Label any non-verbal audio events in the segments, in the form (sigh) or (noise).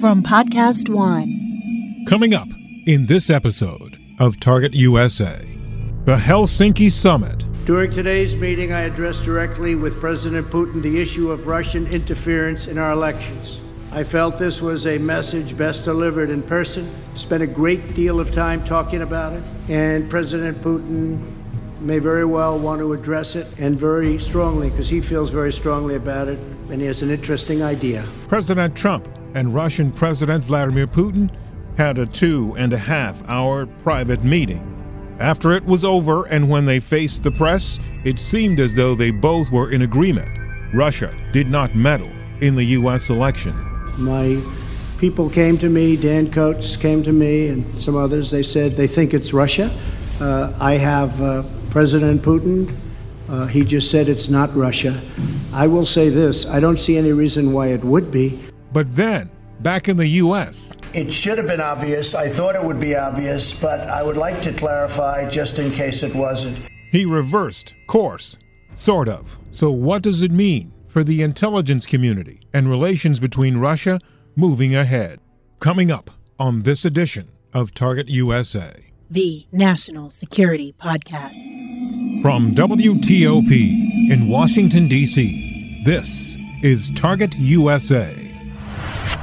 from Podcast One. Coming up in this episode of Target USA, the Helsinki Summit. During today's meeting, I addressed directly with President Putin the issue of Russian interference in our elections. I felt this was a message best delivered in person. Spent a great deal of time talking about it, and President Putin may very well want to address it and very strongly because he feels very strongly about it and he has an interesting idea. President Trump and Russian President Vladimir Putin had a two and a half hour private meeting. After it was over and when they faced the press, it seemed as though they both were in agreement. Russia did not meddle in the U.S. election. My people came to me, Dan Coats came to me, and some others. They said they think it's Russia. Uh, I have uh, President Putin. Uh, he just said it's not Russia. I will say this I don't see any reason why it would be. But then, back in the U.S., it should have been obvious. I thought it would be obvious, but I would like to clarify just in case it wasn't. He reversed course, sort of. So, what does it mean? for the intelligence community and relations between Russia moving ahead. Coming up on this edition of Target USA, the National Security Podcast. From WTOP in Washington, D.C., this is Target USA.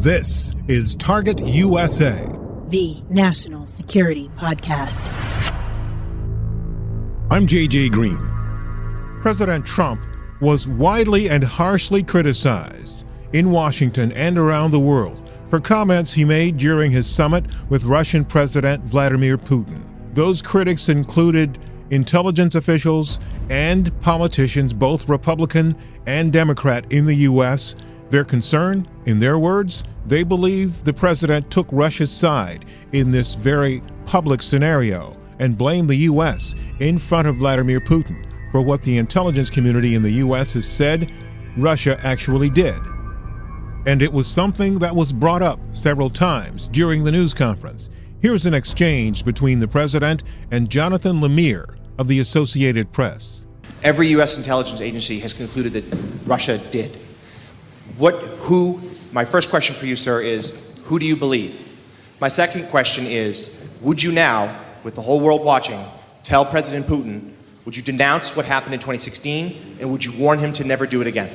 This is Target USA, the National Security Podcast. I'm JJ Green. President Trump was widely and harshly criticized in Washington and around the world for comments he made during his summit with Russian President Vladimir Putin. Those critics included intelligence officials and politicians, both Republican and Democrat, in the U.S their concern, in their words, they believe the president took Russia's side in this very public scenario and blamed the U.S. in front of Vladimir Putin for what the intelligence community in the U.S. has said Russia actually did. And it was something that was brought up several times during the news conference. Here's an exchange between the president and Jonathan Lemire of the Associated Press. Every U.S. intelligence agency has concluded that Russia did. What, who, my first question for you, sir, is who do you believe? My second question is would you now, with the whole world watching, tell President Putin, would you denounce what happened in 2016, and would you warn him to never do it again?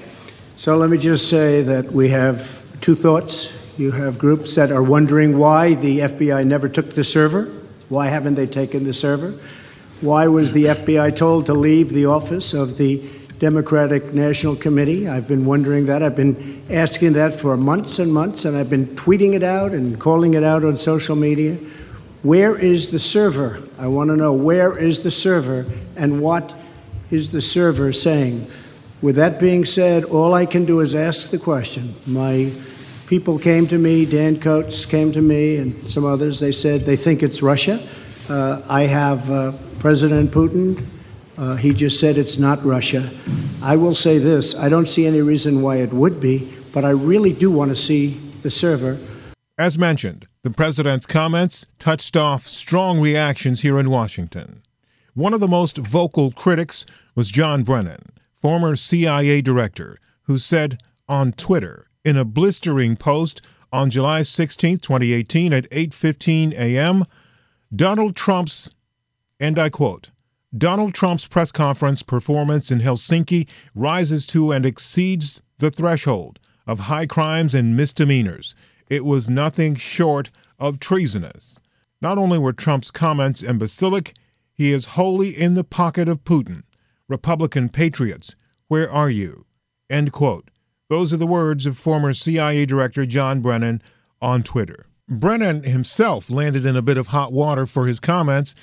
So let me just say that we have two thoughts. You have groups that are wondering why the FBI never took the server. Why haven't they taken the server? Why was the FBI told to leave the office of the Democratic National Committee. I've been wondering that. I've been asking that for months and months, and I've been tweeting it out and calling it out on social media. Where is the server? I want to know where is the server and what is the server saying? With that being said, all I can do is ask the question. My people came to me, Dan Coats came to me, and some others. They said they think it's Russia. Uh, I have uh, President Putin uh, he just said it's not Russia. I will say this I don't see any reason why it would be, but I really do want to see the server. As mentioned, the president's comments touched off strong reactions here in Washington. One of the most vocal critics was John Brennan, former CIA director, who said on Twitter in a blistering post on July 16, 2018 at 8:15 a.m., Donald Trump's and I quote, Donald Trump's press conference performance in Helsinki rises to and exceeds the threshold of high crimes and misdemeanors. It was nothing short of treasonous. Not only were Trump's comments imbecilic, he is wholly in the pocket of Putin. Republican patriots, where are you? End quote. Those are the words of former CIA Director John Brennan on Twitter. Brennan himself landed in a bit of hot water for his comments,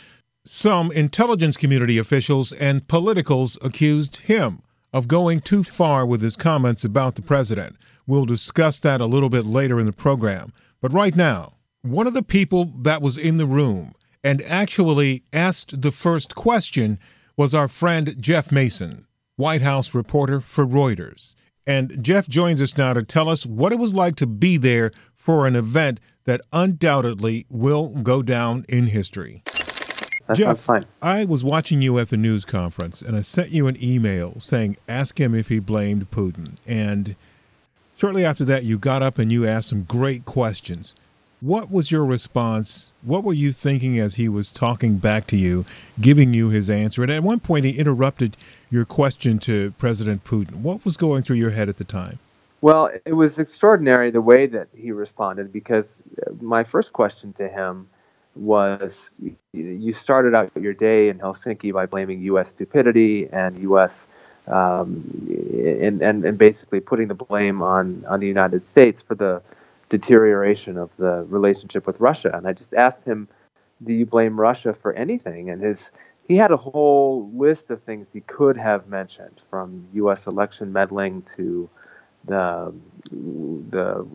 some intelligence community officials and politicals accused him of going too far with his comments about the president. We'll discuss that a little bit later in the program. But right now, One of the people that was in the room and actually asked the first question was our friend Jeff Mason, White House reporter for Reuters. And Jeff joins us now to tell us what it was like to be there for an event that undoubtedly will go down in history. That Jeff, sounds fine. I was watching you at the news conference and I sent you an email saying, ask him if he blamed Putin. And shortly after that, you got up and you asked some great questions. What was your response? What were you thinking as he was talking back to you, giving you his answer? And at one point, he interrupted your question to President Putin. What was going through your head at the time? Well, it was extraordinary the way that he responded because uh, my first question to him was you started out your day in Helsinki by blaming U.S. stupidity and U.S. Um, and, and, and basically putting the blame on, on the United States for the deterioration of the relationship with Russia. And I just asked him, "Do you blame Russia for anything?" And his he had a whole list of things he could have mentioned, from U.S. election meddling to the the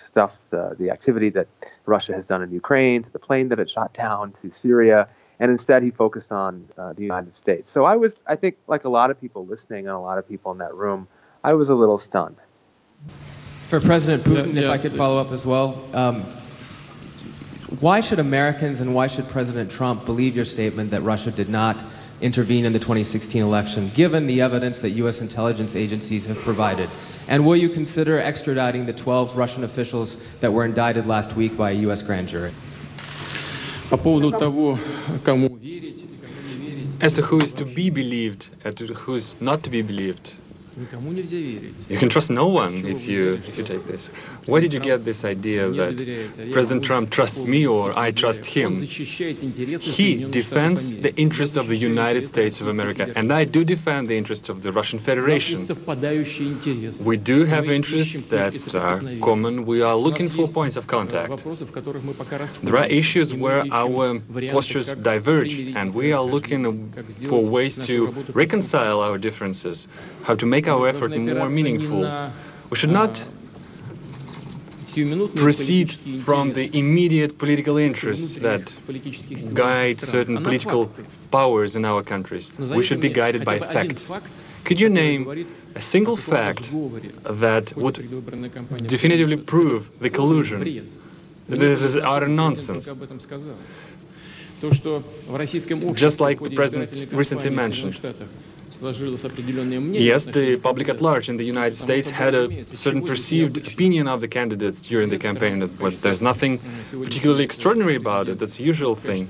stuff, the the activity that Russia has done in Ukraine, to the plane that it shot down, to Syria. And instead, he focused on uh, the United States. So I was, I think, like a lot of people listening and a lot of people in that room, I was a little stunned. For President Putin, yeah, yeah. if I could follow up as well. Um, why should Americans and why should President Trump believe your statement that Russia did not intervene in the 2016 election, given the evidence that U.S. intelligence agencies have provided? And will you consider extraditing the 12 Russian officials that were indicted last week by a U.S. grand jury? As to who is to be believed and who is not to be believed, you can trust no one if you if you take this. Where did you get this idea that President Trump trusts me or I trust him? He defends the interests of the United States of America, and I do defend the interests of the Russian Federation. We do have interests that are common. We are looking for points of contact. There are issues where our postures diverge, and we are looking for ways to reconcile our differences, how to make our effort more meaningful. We should not proceed from the immediate political interests that guide certain political powers in our countries. We should be guided by facts. Could you name a single fact that would definitively prove the collusion? This is utter nonsense. Just like the president recently mentioned. Yes, the public at large in the United States had a certain perceived opinion of the candidates during the campaign, but there's nothing particularly extraordinary about it. That's a usual thing.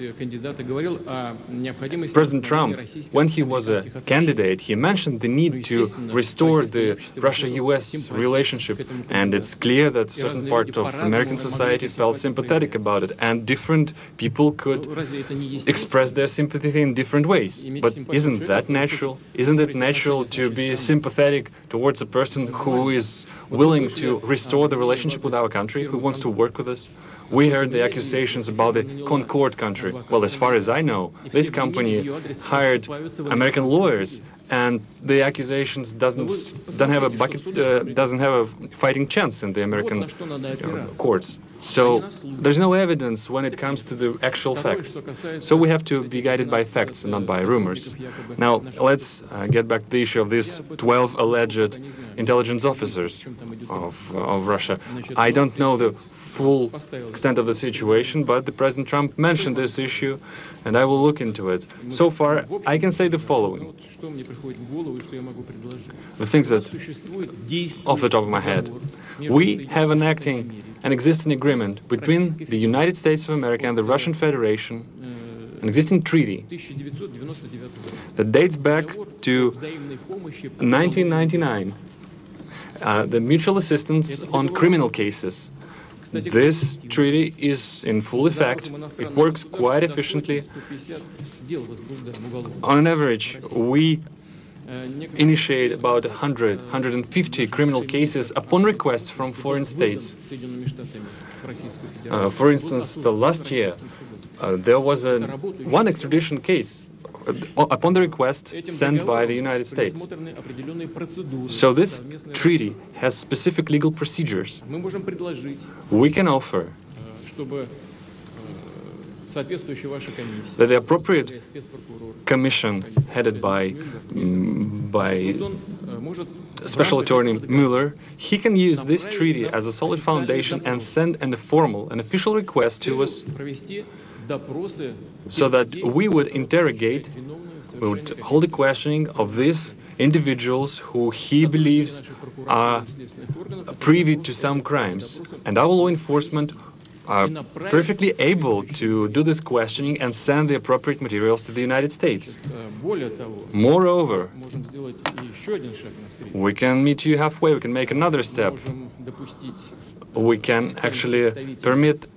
President Trump, when he was a candidate, he mentioned the need to restore the Russia-US relationship, and it's clear that a certain part of American society felt sympathetic about it, and different people could express their sympathy in different ways. But isn't that natural? Isn't it natural to be sympathetic towards a person who is willing to restore the relationship with our country, who wants to work with us? We heard the accusations about the Concord country. Well, as far as I know, this company hired American lawyers, and the accusations doesn't don't have a bucket, uh, doesn't have a fighting chance in the American uh, courts. So there's no evidence when it comes to the actual facts. So we have to be guided by facts and not by rumors. Now let's uh, get back to the issue of these 12 alleged intelligence officers of, uh, of Russia. I don't know the full extent of the situation, but the President Trump mentioned this issue, and I will look into it. So far, I can say the following. The things that, off the top of my head, we have an acting an existing agreement between the United States of America and the Russian Federation, an existing treaty that dates back to 1999, uh, the mutual assistance on criminal cases. This treaty is in full effect. It works quite efficiently. On an average, we initiate about 100, 150 criminal cases upon request from foreign states. Uh, for instance, the last year, uh, there was a, one extradition case uh, upon the request sent by the United States. So this treaty has specific legal procedures. We can offer that the appropriate commission headed by, by Special Attorney Mueller, he can use this treaty as a solid foundation and send an formal, an official request to us so that we would interrogate, we would hold a questioning of these individuals who he believes are privy to some crimes. And our law enforcement are perfectly able to do this questioning and send the appropriate materials to the United States. Moreover, we can meet you halfway, we can make another step. We can actually permit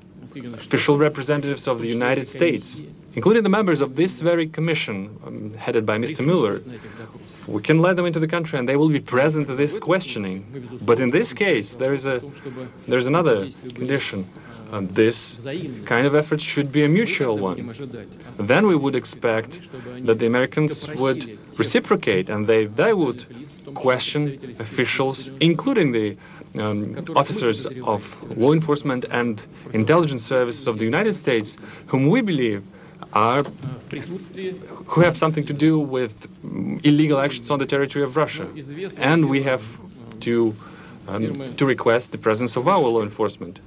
official representatives of the United States, including the members of this very commission um, headed by Mr. Mueller, we can let them into the country and they will be present at this questioning. But in this case, there is a there's another condition. And this kind of effort should be a mutual one. Then we would expect that the Americans would reciprocate and they, they would question officials, including the um, officers of law enforcement and intelligence services of the United States, whom we believe are who have something to do with illegal actions on the territory of Russia, and we have to um, to request the presence of our law enforcement.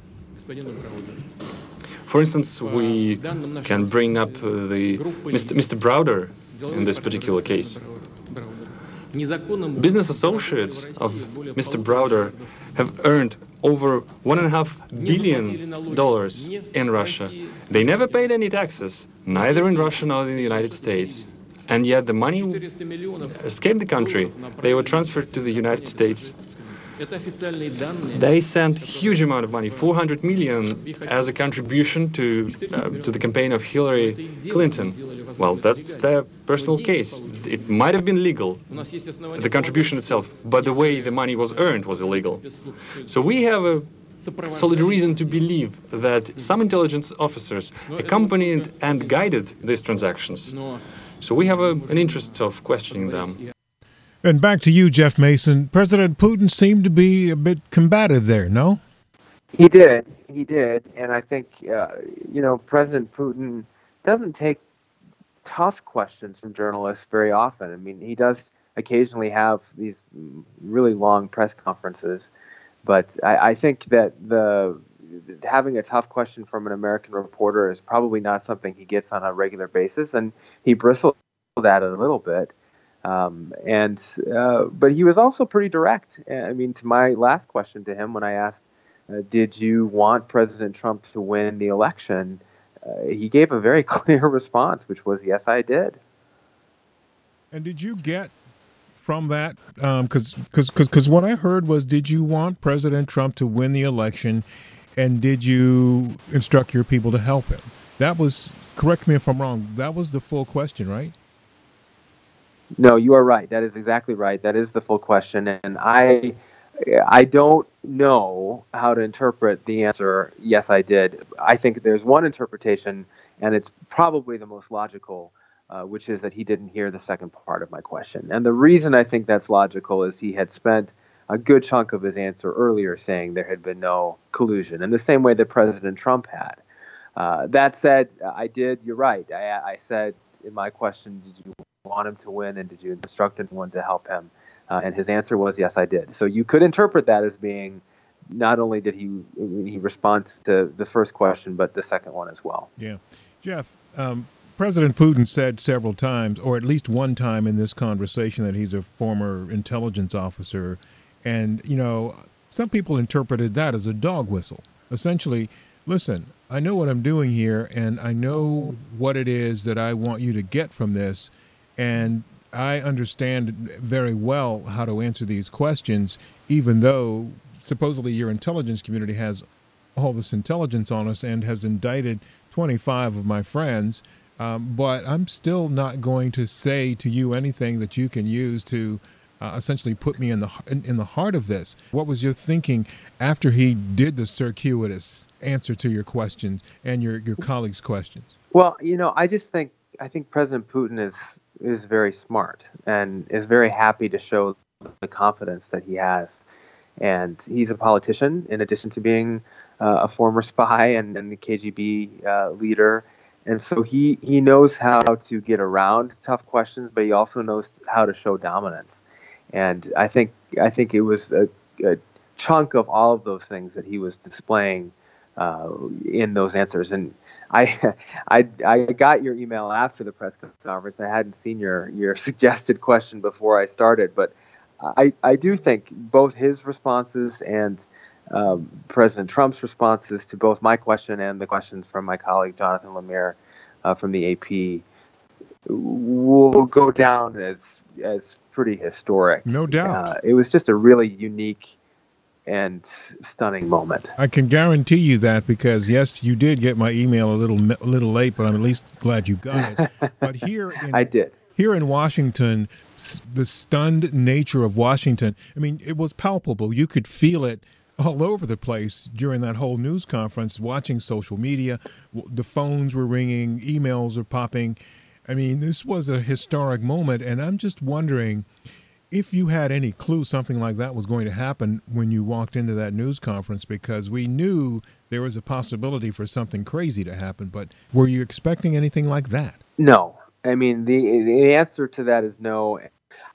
For instance, we can bring up uh, the Mr. Mr. Browder in this particular case. Business associates of Mr. Browder have earned over one and a half billion dollars in Russia. They never paid any taxes, neither in Russia nor in the United States. And yet the money escaped the country. They were transferred to the United States they sent huge amount of money, 400 million, as a contribution to uh, to the campaign of Hillary Clinton. Well, that's their personal case. It might have been legal, the contribution itself, but the way the money was earned was illegal. So we have a solid reason to believe that some intelligence officers accompanied and guided these transactions. So we have a, an interest of questioning them. And back to you, Jeff Mason. President Putin seemed to be a bit combative there, no? He did. He did. And I think, uh, you know, President Putin doesn't take tough questions from journalists very often. I mean, he does occasionally have these really long press conferences, but I, I think that the having a tough question from an American reporter is probably not something he gets on a regular basis, and he bristled at it a little bit. Um, and uh, but he was also pretty direct. I mean, to my last question to him when I asked, uh, "Did you want President Trump to win the election?" Uh, he gave a very (laughs) clear response, which was, "Yes, I did." And did you get from that? Because um, because because what I heard was, did you want President Trump to win the election, and did you instruct your people to help him? That was correct me if I'm wrong. That was the full question, right? No, you are right. That is exactly right. That is the full question, and I, I don't know how to interpret the answer. Yes, I did. I think there's one interpretation, and it's probably the most logical, uh, which is that he didn't hear the second part of my question. And the reason I think that's logical is he had spent a good chunk of his answer earlier saying there had been no collusion, in the same way that President Trump had. Uh, that said, I did. You're right. I, I said in my question, did you want him to win, and did you instruct anyone to help him? Uh, and his answer was, yes, I did. So you could interpret that as being not only did he he respond to the first question, but the second one as well. Yeah, Jeff. Um, President Putin said several times, or at least one time in this conversation, that he's a former intelligence officer, and you know, some people interpreted that as a dog whistle. Essentially, listen, I know what I'm doing here, and I know what it is that I want you to get from this and I understand very well how to answer these questions, even though supposedly your intelligence community has all this intelligence on us and has indicted 25 of my friends. Um, but I'm still not going to say to you anything that you can use to uh, essentially put me in the in, in, the heart of this. What was your thinking after he did the circuitous answer to your questions and your your colleagues' questions? Well, you know, I just think I think President Putin is is very smart and is very happy to show the confidence that he has. And he's a politician, in addition to being uh, a former (laughs) spy and, and the KGB uh, leader. And so he, he knows how to get around tough questions, but he also knows how to show dominance. And I think I think it was a, a chunk of all of those things that he was displaying uh, in those answers. And I, (laughs) I, I got your email after the press conference. I hadn't seen your your (laughs) suggested question before I started, but I, I do think both his responses and um, President Trump's responses to both my question and the questions from my colleague Jonathan Lemire uh, from the AP will go down as as pretty historic. No doubt. Uh, it was just a really unique and stunning moment. I can guarantee you that because yes, you did get my email a little a little late, but I'm at least glad you got it. (laughs) but here, in, I did. Here in Washington, the stunned nature of Washington. I mean, it was palpable. You could feel it all over the place during that whole news conference. Watching social media, the phones were ringing, emails were popping. I mean, this was a historic moment, and I'm just wondering if you had any clue something like that was going to happen when you walked into that news conference because we knew there was a possibility for something crazy to happen but were you expecting anything like that? No. I mean the the answer to that is no.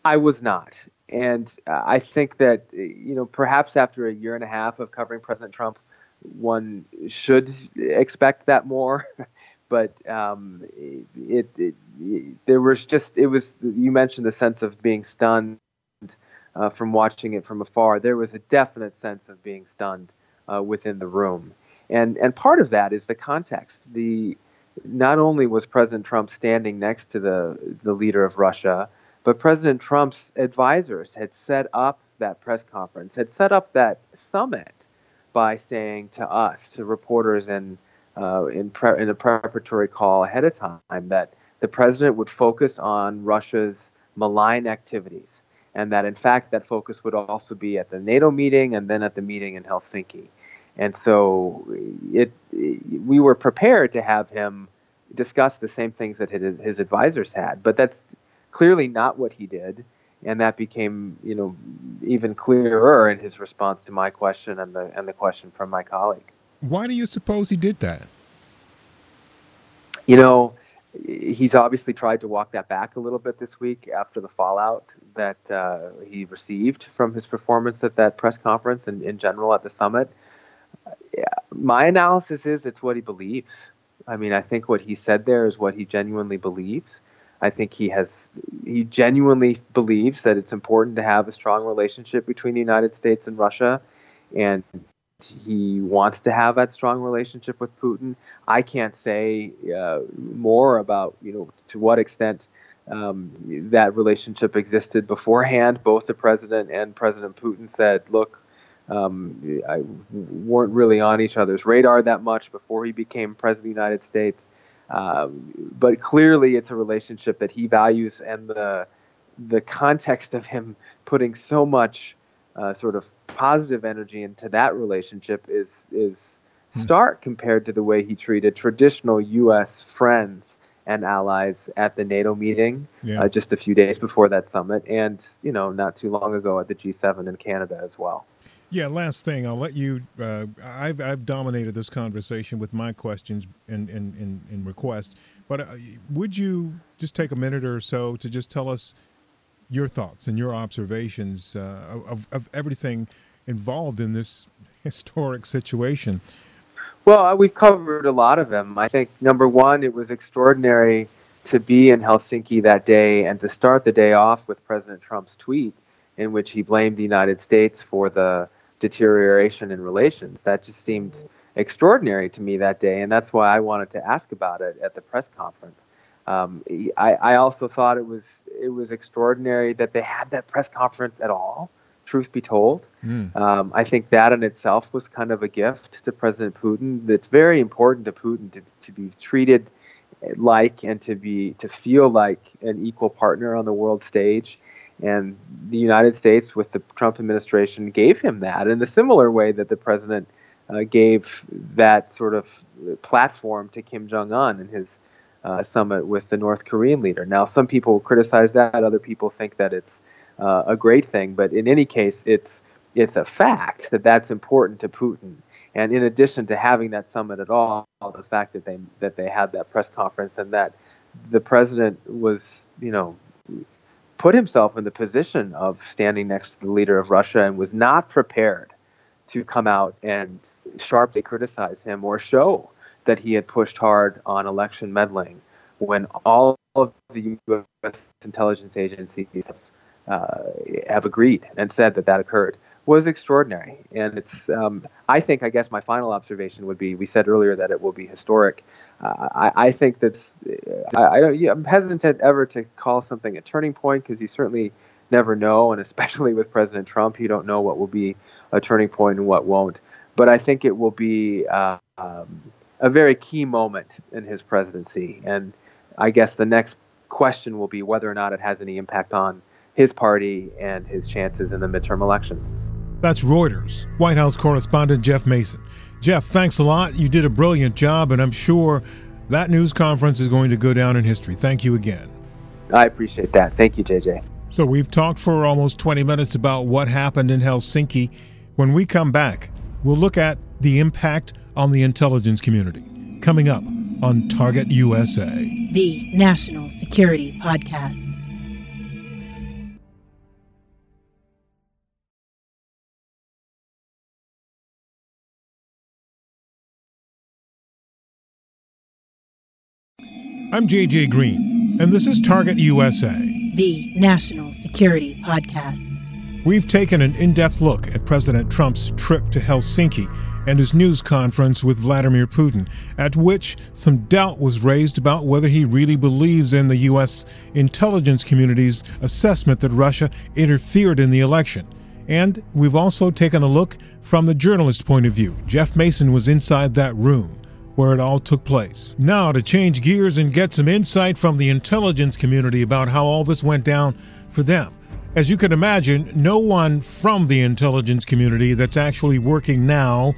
I was not. And i think that you know perhaps after a year and a half of covering president trump one should expect that more. (laughs) But um, it, it, it, there was just it was you mentioned the sense of being stunned uh, from watching it from afar. There was a definite sense of being stunned uh, within the room, and and part of that is the context. The not only was President Trump standing next to the the leader of Russia, but President Trump's advisors had set up that press conference, had set up that summit by saying to us, to reporters and uh, in, pre- in a preparatory call ahead of time that the president would focus on Russia's malign activities, and that in fact that focus would also be at the NATO meeting and then at the meeting in Helsinki. And so it, we were prepared to have him discuss the same things that his, his advisors had, but that's clearly not what he did. And that became, you know, even clearer in his response to my question and the and the question from my colleague. Why do you suppose he did that? You know, he's obviously tried to walk that back a little bit this week after the fallout that uh, he received from his performance at that press conference and in general at the summit. Yeah, my analysis is it's what he believes. I mean, I think what he said there is what he genuinely believes. I think he has he genuinely believes that it's important to have a strong relationship between the United States and Russia, and he wants to have that strong relationship with Putin. I can't say uh, more about you know to what extent um, that relationship existed beforehand. Both the president and President Putin said, "Look, um, I weren't really on each other's radar that much before he became president of the United States." Um, but clearly, it's a relationship that he values, and the the context of him putting so much uh, sort of positive energy into that relationship is is hmm. stark compared to the way he treated traditional U.S. friends and allies at the NATO meeting yeah. uh, just a few days before that summit, and you know not too long ago at the G7 in Canada as well. Yeah, last thing, I'll let you. Uh, I've, I've dominated this conversation with my questions and, and, and, and requests, but uh, would you just take a minute or so to just tell us your thoughts and your observations uh, of, of everything involved in this (laughs) historic situation. Well, uh, we've covered a lot of them. I think number one, it was extraordinary to be in Helsinki that day and to start the day off with President Trump's tweet in which he blamed the United States for the deterioration in relations. That just seemed extraordinary to me that day, and that's why I wanted to ask about it at the press conference. Um, I, I, also thought it was it was extraordinary that they had that press conference at all. Truth be told, mm. um, I think that in itself was kind of a gift to President Putin. It's very important to Putin to, to be treated like and to be to feel like an equal partner on the world stage. And the United States, with the Trump administration, gave him that in a similar way that the president uh, gave that sort of platform to Kim Jong Un in his uh, summit with the North Korean leader. Now, some people criticize that, other people think that it's uh, a great thing, but in any case, it's it's a fact that that's important to Putin. And in addition to having that summit at all, the fact that they that they had that press conference and that the president was, you know, put himself in the position of standing next to the leader of Russia and was not prepared to come out and sharply criticize him or show that he had pushed hard on election meddling when all of the U.S. intelligence agencies uh, have agreed and said that that occurred was extraordinary. And it's, um, I think, I guess my final observation would be we said earlier that it will be historic. Uh, I, I, think that's, I, I am hesitant ever to call something a turning point because you certainly never know. And especially with President Trump, you don't know what will be a turning point and what won't. But I think it will be uh, um, a very key moment in his presidency. And I guess the next question will be whether or not it has any impact on his party and his chances in the midterm elections. That's Reuters White House correspondent Jeff Mason. Jeff, thanks a lot. You did a brilliant job, and I'm sure that news conference is going to go down in history. Thank you again. I appreciate that. Thank you, JJ. So, we've talked for almost 20 minutes about what happened in Helsinki. When we come back, we'll look at the impact on the intelligence community. Coming up on Target USA, the National Security Podcast. I'm JJ Green, and this is Target USA, the National Security Podcast. We've taken an in depth look at President Trump's trip to Helsinki and his news conference with Vladimir Putin, at which some doubt was raised about whether he really believes in the U.S. intelligence community's assessment that Russia interfered in the election. And we've also taken a look from the journalist point of view. Jeff Mason was inside that room where it all took place. Now, to change gears and get some insight from the intelligence community about how all this went down for them. As you can imagine, no one from the intelligence community that's actually working now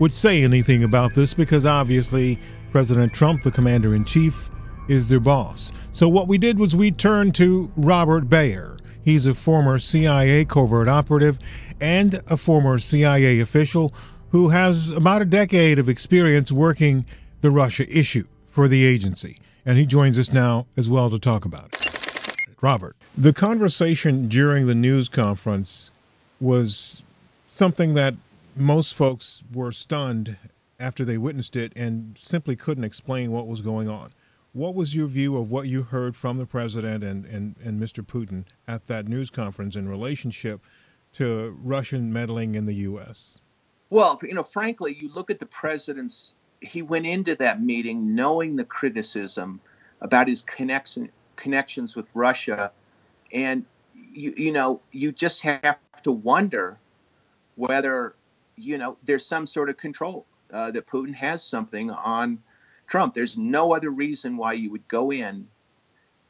would say anything about this because obviously President Trump, the commander in chief, is their boss. So, what we did was we turned to Robert Baer. He's a former CIA covert operative and a former CIA official who has about a decade of experience working the Russia issue for the agency. And he joins us now as well to talk about it. Robert, the conversation during the news conference was something that most folks were stunned after they witnessed it and simply couldn't explain what was going on. What was your view of what you heard from the president and, and, and Mr. Putin at that news conference in relationship to Russian meddling in the U.S.? Well, you know, frankly, you look at the president's, he went into that meeting knowing the criticism about his connection, connections with Russia. And, you, you know, you just have to wonder whether, you know, there's some sort of control, uh, that Putin has something on Trump. There's no other reason why you would go in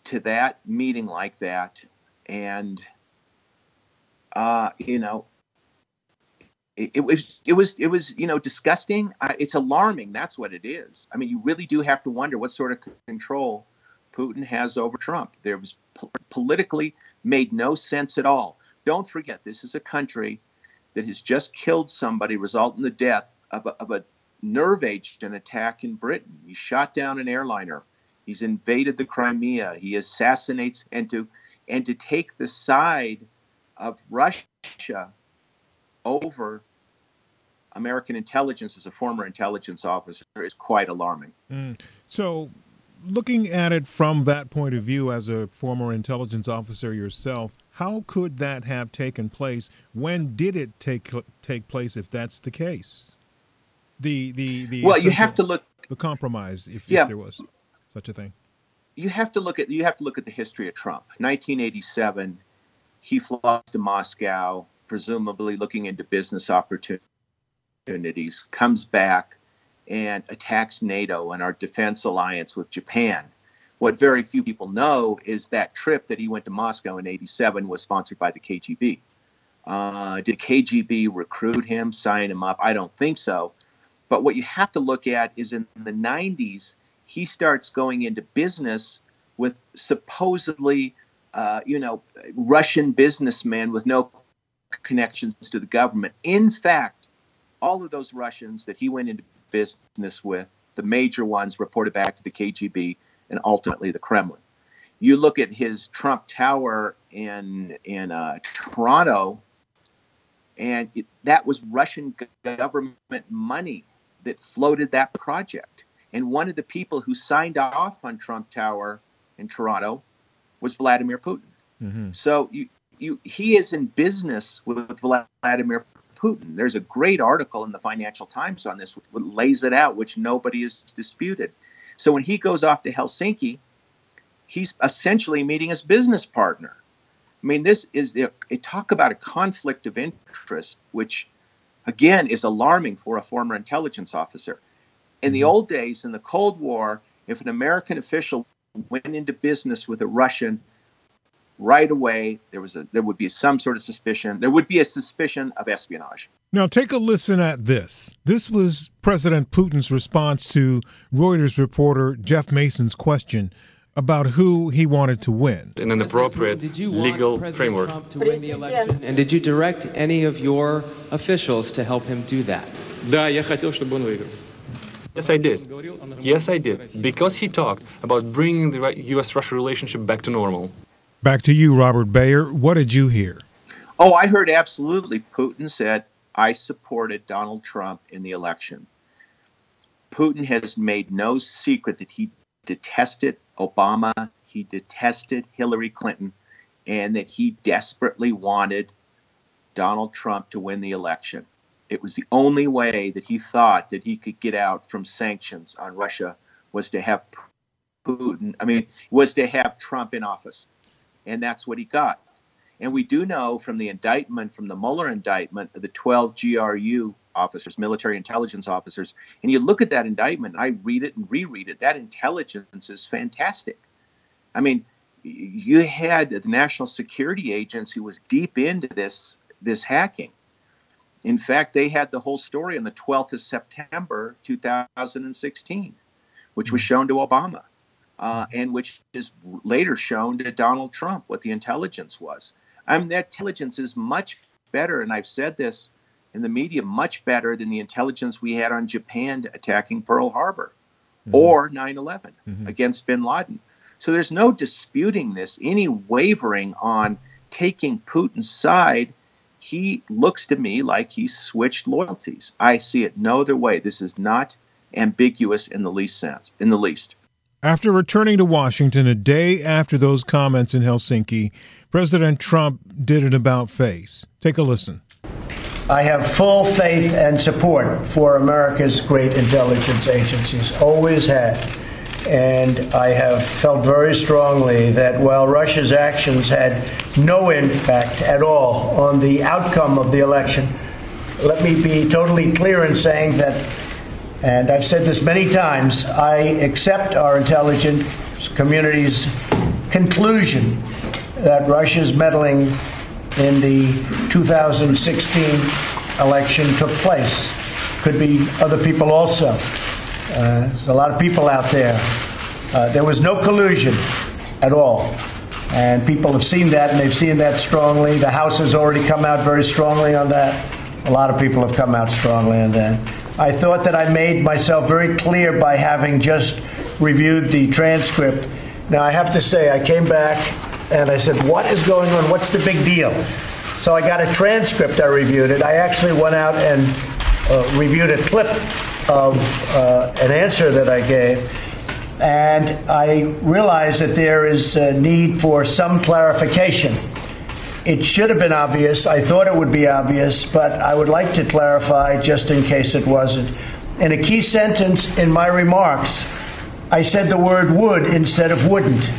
to that meeting like that and, uh, you know, it, was it was it was you know disgusting. Uh, it's alarming. That's what it is. I mean, you really do have to wonder what sort of control Putin has over Trump. There was po- politically made no sense at all. Don't forget, this is a country that has just killed somebody, resulting in the death of a, of a nerve agent attack in Britain. He shot down an airliner. He's invaded the Crimea. He assassinates and to and to take the side of Russia over American intelligence as a former intelligence officer is quite alarming. Mm. So, looking at it from that point of view, as a former intelligence officer yourself, how could that have taken place? When did it take take place? If that's the case, the the the well, you have to look the compromise if, yeah, if there was such a thing. You have to look at you have to look at the history of Trump. 1987, he flies to Moscow presumably looking into business opportunities, comes back and attacks NATO and our defense alliance with Japan. What very few people know is that trip that he went to Moscow in 87 was sponsored by the KGB. Uh, did KGB recruit him, sign him up? I don't think so. But what you have to look at is in the 90s, he starts going into business with supposedly, uh, you know, Russian businessmen with no connections to the government. In fact, all of those Russians that he went into business with, the major ones reported back to the KGB and ultimately the Kremlin. You look at his Trump Tower in in uh, Toronto, and it, that was Russian government money that floated that project. And one of the people who signed off on Trump Tower in Toronto was Vladimir Putin. Mm-hmm. So you, you, he is in business with Vladimir Putin. There's a great article in the Financial Times on this, which lays it out, which nobody has disputed. So when he goes off to Helsinki, he's essentially meeting his business partner. I mean, this is the, talk about a conflict of interest, which again is alarming for a former intelligence officer. In the mm-hmm. old days, in the Cold War, if an American official went into business with a Russian, right away there was a there would be some sort of suspicion. There would be a suspicion of espionage. Now take a listen at this. This was President Putin's response to Reuters reporter Jeff Mason's question about who he wanted to win. In an appropriate legal framework. Trump to win the election? And did you direct any of your officials to help him do that? Yes, I did. Yes, I did. Because he talked about bringing the U.S. Russia relationship back to normal. Back to you, Robert Baer. What did you hear? Oh, I heard absolutely. Putin said, I supported Donald Trump in the election. Putin has made no secret that he detested Obama, he detested Hillary Clinton, and that he desperately wanted Donald Trump to win the election. It was the only way that he thought that he could get out from sanctions on Russia was to have Putin, I mean, was to have Trump in office. And that's what he got. And we do know from the indictment, from the Mueller indictment, the 12 GRU officers, military intelligence officers, and you look at that indictment, I read it and reread it, that intelligence is fantastic. I mean, you had the National Security Agency was deep into this this hacking. In fact, they had the whole story on the 12th of September 2016, which was hmm. shown to Obama, uh, and which is later shown to Donald Trump what the intelligence was. I mean, that intelligence is much better, and I've said this in the media, much better than the intelligence we had on Japan attacking Pearl Harbor mm-hmm. or 9 11 mm-hmm. against bin Laden. So there's no disputing this, any wavering on taking Putin's side. He looks to me like he's switched loyalties. I see it no other way. This is not ambiguous in the least sense, in the least. After returning to Washington a day after those comments in Helsinki, President Trump did an about face. Take a listen. I have full faith and support for America's great intelligence agencies, always had. And I have felt very strongly that while Russia's actions had no impact at all on the outcome of the election, let me be totally clear in saying that and I've said this many times, I accept our intelligence community's conclusion that Russia's meddling in the 2016 election took place. Could be other people also. Uh, there's a lot of people out there. Uh, there was no collusion at all. And people have seen that, and they've seen that strongly. The House has already come out very strongly on that. A lot of people have come out strongly on that. I thought that I made myself very clear by having just reviewed the transcript. Now, I have to say, I came back and I said, What is going on? What's the big deal? So I got a transcript, I reviewed it. I actually went out and uh, reviewed a clip of uh, an answer that I gave. And I realized that there is a need for some clarification. It should have been obvious. I thought it would be obvious, but I would like to clarify just in case it wasn't. In a key sentence in my remarks, I said the word would instead of wouldn't.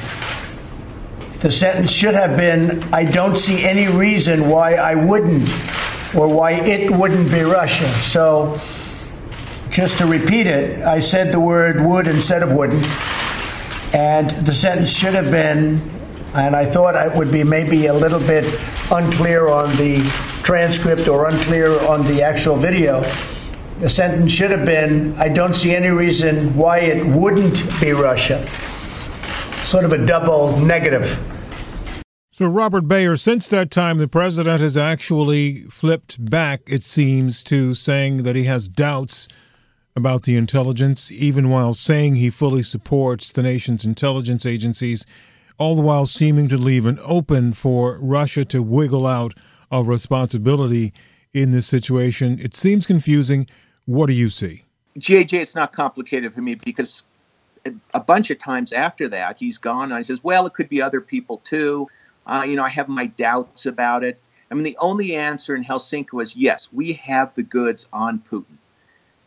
The sentence should have been I don't see any reason why I wouldn't or why it wouldn't be Russia. So, just to repeat it, I said the word would instead of wouldn't. And the sentence should have been and I thought it would be maybe a little bit unclear on the transcript or unclear on the actual video. The sentence should have been I don't see any reason why it wouldn't be Russia. Sort of a double negative. So, Robert Baer, since that time, the president has actually flipped back, it seems, to saying that he has doubts about the intelligence, even while saying he fully supports the nation's intelligence agencies, all the while seeming to leave an open for Russia to wiggle out of responsibility in this situation. It seems confusing. What do you see? JJ, it's not complicated for me because a bunch of times after that, he's gone and he says, well, it could be other people too. Uh, you know, I have my doubts about it. I mean, the only answer in Helsinki was yes, we have the goods on Putin.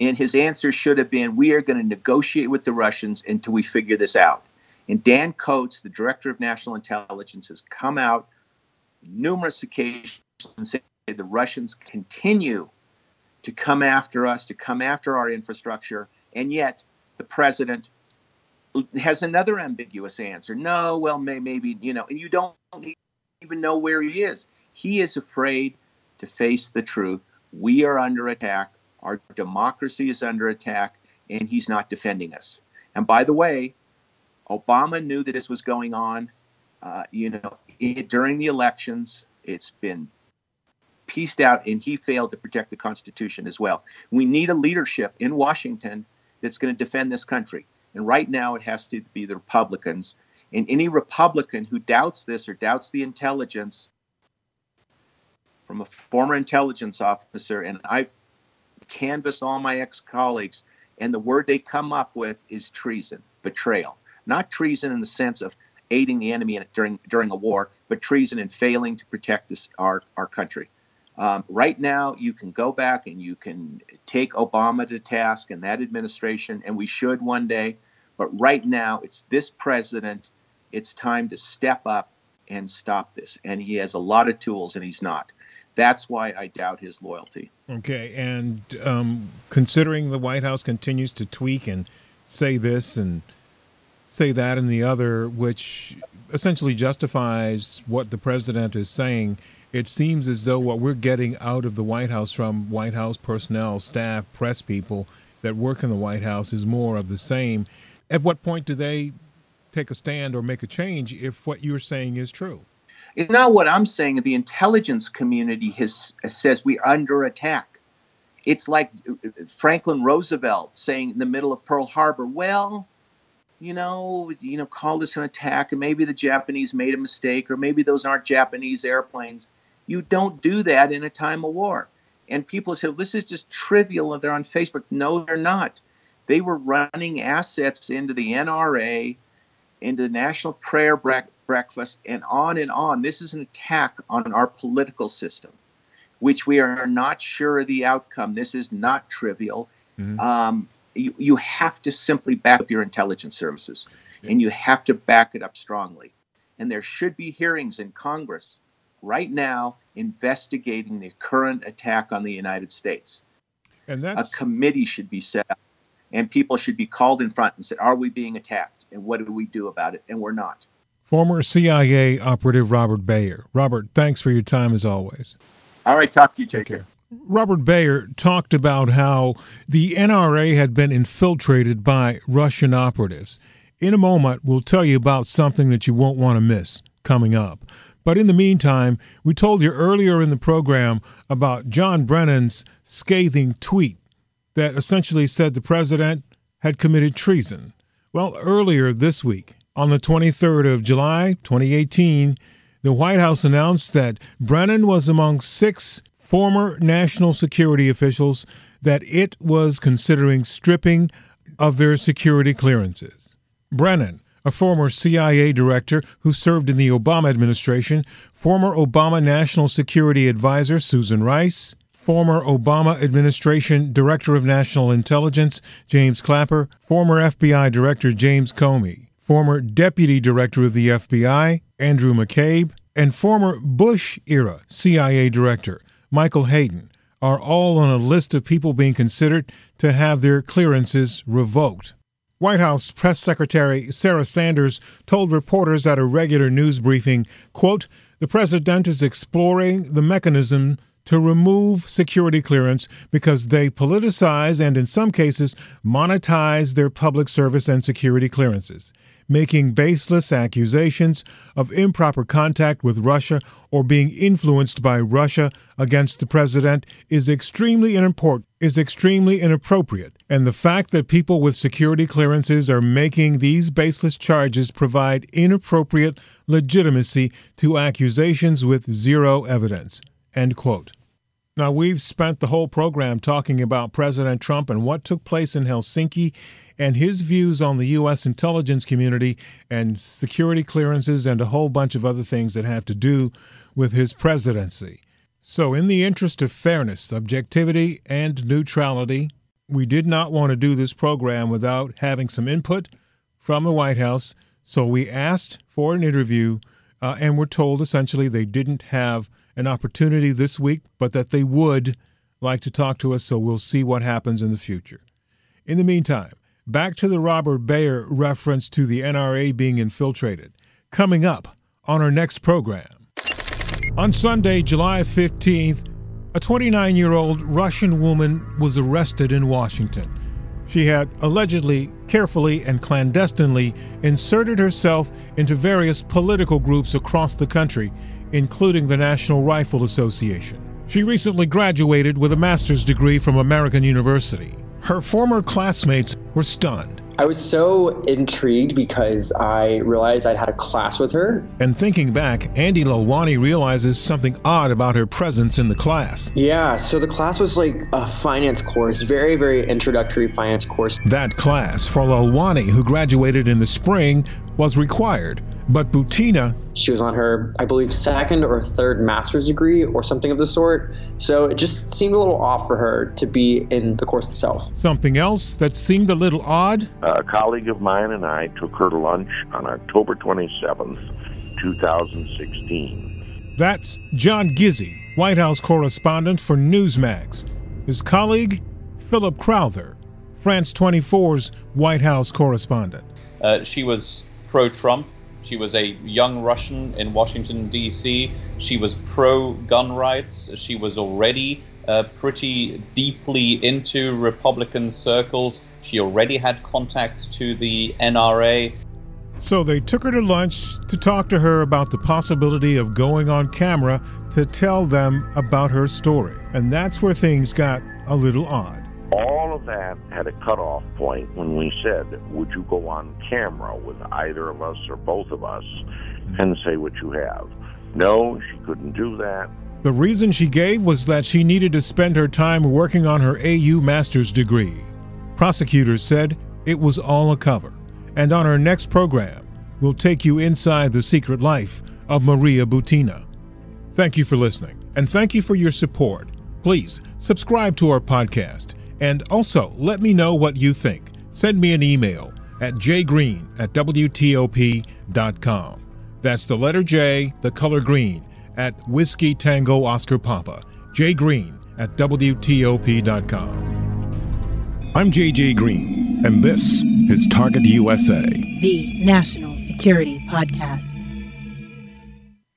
And his answer should have been, we are going to negotiate with the Russians until we figure this out. And Dan Coats, the director of national intelligence, has come out numerous occasions and said the Russians continue to come after us, to come after our infrastructure. And yet the president has another ambiguous answer. No, well, may, maybe, you know, and you don't even know where he is. He is afraid to face the truth. We are under attack. Our democracy is under attack, and he's not defending us. And by the way, Obama knew that this was going on. Uh, you know, it, during the elections, it's been pieced out, and he failed to protect the Constitution as well. We need a leadership in Washington that's going to defend this country. And right now, it has to be the Republicans. And any Republican who doubts this or doubts the intelligence from a former intelligence officer, and I canvassed all my ex colleagues, and the word they come up with is treason, betrayal. Not treason in the sense of aiding the enemy during during a war, but treason in failing to protect this our our country. Um, right now, you can go back and you can take Obama to task and that administration, and we should one day. But right now, it's this president. It's time to step up and stop this. And he has a lot of tools, and he's not. That's why I doubt his loyalty. Okay. And um, considering the White House continues to tweak and say this and say that and the other, which essentially justifies what the president is saying it seems as though what we're getting out of the White House from White House personnel, staff, press people that work in the White House is more of the same. At what point do they take a stand or make a change if what you're saying is true? It's not what I'm saying. The intelligence community has, says we're under attack. It's like Franklin Roosevelt saying in the middle of Pearl Harbor, well, you know, you know, call this an attack, and maybe the Japanese made a mistake, or maybe those aren't Japanese airplanes. You don't do that in a time of war. And people say, this is just trivial and they're on Facebook. No, they're not. They were running assets into the NRA, into the National Prayer Breakfast, and on and on. This is an attack on our political system, which we are not sure of the outcome. This is not trivial. Mm-hmm. Um, you, you have to simply back up your intelligence services, and you have to back it up strongly. And there should be hearings in Congress right now investigating the current attack on the United States. And that's... a committee should be set up, and people should be called in front and said, "Are we being attacked? And what do we do about it?" And we're not. Former CIA operative Robert Baer. Robert, thanks for your time as always. All right, talk to you. Take, care. Robert Baer talked about how the NRA had been infiltrated by Russian operatives. In a moment, we'll tell you about something that you won't want to miss coming up. But in the meantime, we told you earlier in the program about John Brennan's scathing tweet that essentially said the president had committed treason. Well, earlier this week, on the 23rd of July, 2018, the White House announced that Brennan was among six former national security officials that it was considering stripping of their security clearances. Brennan, a former CIA director who served in the Obama administration, former Obama National Security Advisor Susan Rice, former Obama administration Director of National Intelligence James Clapper, former FBI Director James Comey, former Deputy Director of the FBI Andrew McCabe, and former Bush era CIA Director Michael Hayden are all on a list of people being considered to have their clearances revoked. White House Press Secretary Sarah Sanders told reporters at a regular news briefing, quote, "The president is exploring the mechanism to remove security clearance because they politicize and, in some cases, monetize their public service and security clearances making baseless accusations of improper contact with Russia or being influenced by Russia against the president is extremely is extremely inappropriate. And the fact that people with security clearances are making these baseless charges provide inappropriate legitimacy to accusations with zero evidence. End quote. Now, we've spent the whole program talking about President Trump and what took place in Helsinki and his views on the U.S. intelligence community and security clearances and a whole bunch of other things that have to do with his presidency. So, in the interest of fairness, objectivity, and neutrality, we did not want to do this program without having some input from the White House. So, we asked for an interview uh, and were told essentially they didn't have an opportunity this week, but that they would like to talk to us. So, we'll see what happens in the future. In the meantime, Back to the Robert Baer reference to the NRA being infiltrated. Coming up on our next program. On Sunday, July 15th, a 29 year old Russian woman was arrested in Washington. She had allegedly, carefully, and clandestinely inserted herself into various political groups across the country, including the National Rifle Association. She recently graduated with a master's degree from American University. Her former classmates were stunned. I was so intrigued because I realized I'd had a class with her. And thinking back, Andy Lalwani realizes something odd about her presence in the class. Yeah, so the class was like a finance course, very, very introductory finance course. That class for Lalwani, who graduated in the spring, was required but Butina. She was on her, I believe, second or third master's degree or something of the sort. So it just seemed a little off for her to be in the course itself. Something else that seemed a little odd? A colleague of mine and I took her to lunch on October 27th, 2016. That's John Gizzi, White House correspondent for Newsmax. His colleague, Philip Crowther, France 24's White House correspondent. Uh, she was pro Trump she was a young Russian in Washington, D.C. She was pro gun rights. She was already uh, pretty deeply into Republican circles. She already had contacts to the NRA. So they took her to lunch to talk to her about the possibility of going on camera to tell them about her story. And that's where things got a little odd. All of that had a cutoff point when we said, Would you go on camera with either of us or both of us and say what you have? No, she couldn't do that. The reason she gave was that she needed to spend her time working on her AU master's degree. Prosecutors said it was all a cover. And on our next program, we'll take you inside the secret life of Maria Butina. Thank you for listening, and thank you for your support. Please subscribe to our podcast and also, let me know what you think. Send me an email at jgreen at WTOP.com. That's the letter J, the color green, at Whiskey Tango Oscar Papa. jgreen at WTOP.com. I'm JJ Green, and this is Target USA, the National Security Podcast.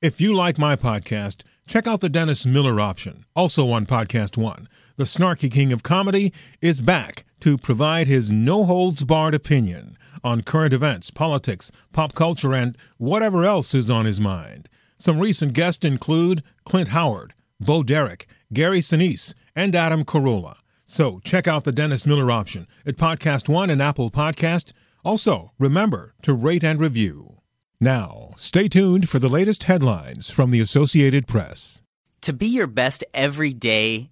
If you like my podcast, check out the Dennis Miller option, also on Podcast One the snarky king of comedy, is back to provide his no holds barred opinion on current events, politics, pop culture, and whatever else is on his mind. Some recent guests include Clint Howard, Bo Derek, Gary Sinise, and Adam Carolla. So check out the Dennis Miller option at Podcast One and Apple Podcast. Also, remember to rate and review. Now, stay tuned for the latest headlines from the Associated Press. To be your best every day,